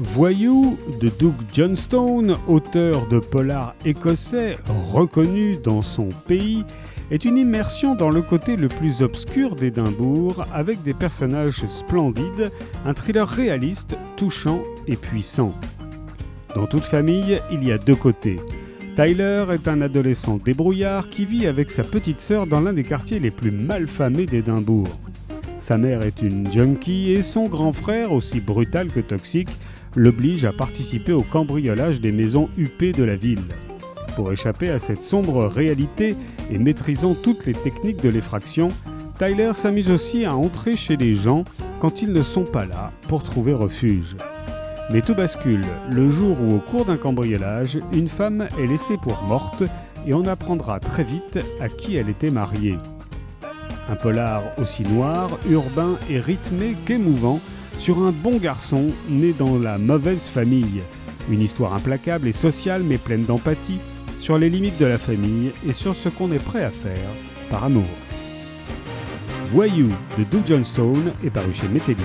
Voyou de Doug Johnstone, auteur de polar écossais reconnu dans son pays, est une immersion dans le côté le plus obscur d'Édimbourg avec des personnages splendides, un thriller réaliste, touchant et puissant. Dans toute famille, il y a deux côtés. Tyler est un adolescent débrouillard qui vit avec sa petite sœur dans l'un des quartiers les plus malfamés d'Édimbourg. Sa mère est une junkie et son grand frère, aussi brutal que toxique, l'oblige à participer au cambriolage des maisons huppées de la ville. Pour échapper à cette sombre réalité et maîtrisant toutes les techniques de l'effraction, Tyler s'amuse aussi à entrer chez les gens quand ils ne sont pas là pour trouver refuge. Mais tout bascule le jour où, au cours d'un cambriolage, une femme est laissée pour morte et on apprendra très vite à qui elle était mariée. Un polar aussi noir, urbain et rythmé qu'émouvant sur un bon garçon né dans la mauvaise famille. Une histoire implacable et sociale mais pleine d'empathie sur les limites de la famille et sur ce qu'on est prêt à faire par amour. Voyou de Doug Johnstone est paru chez Metelli.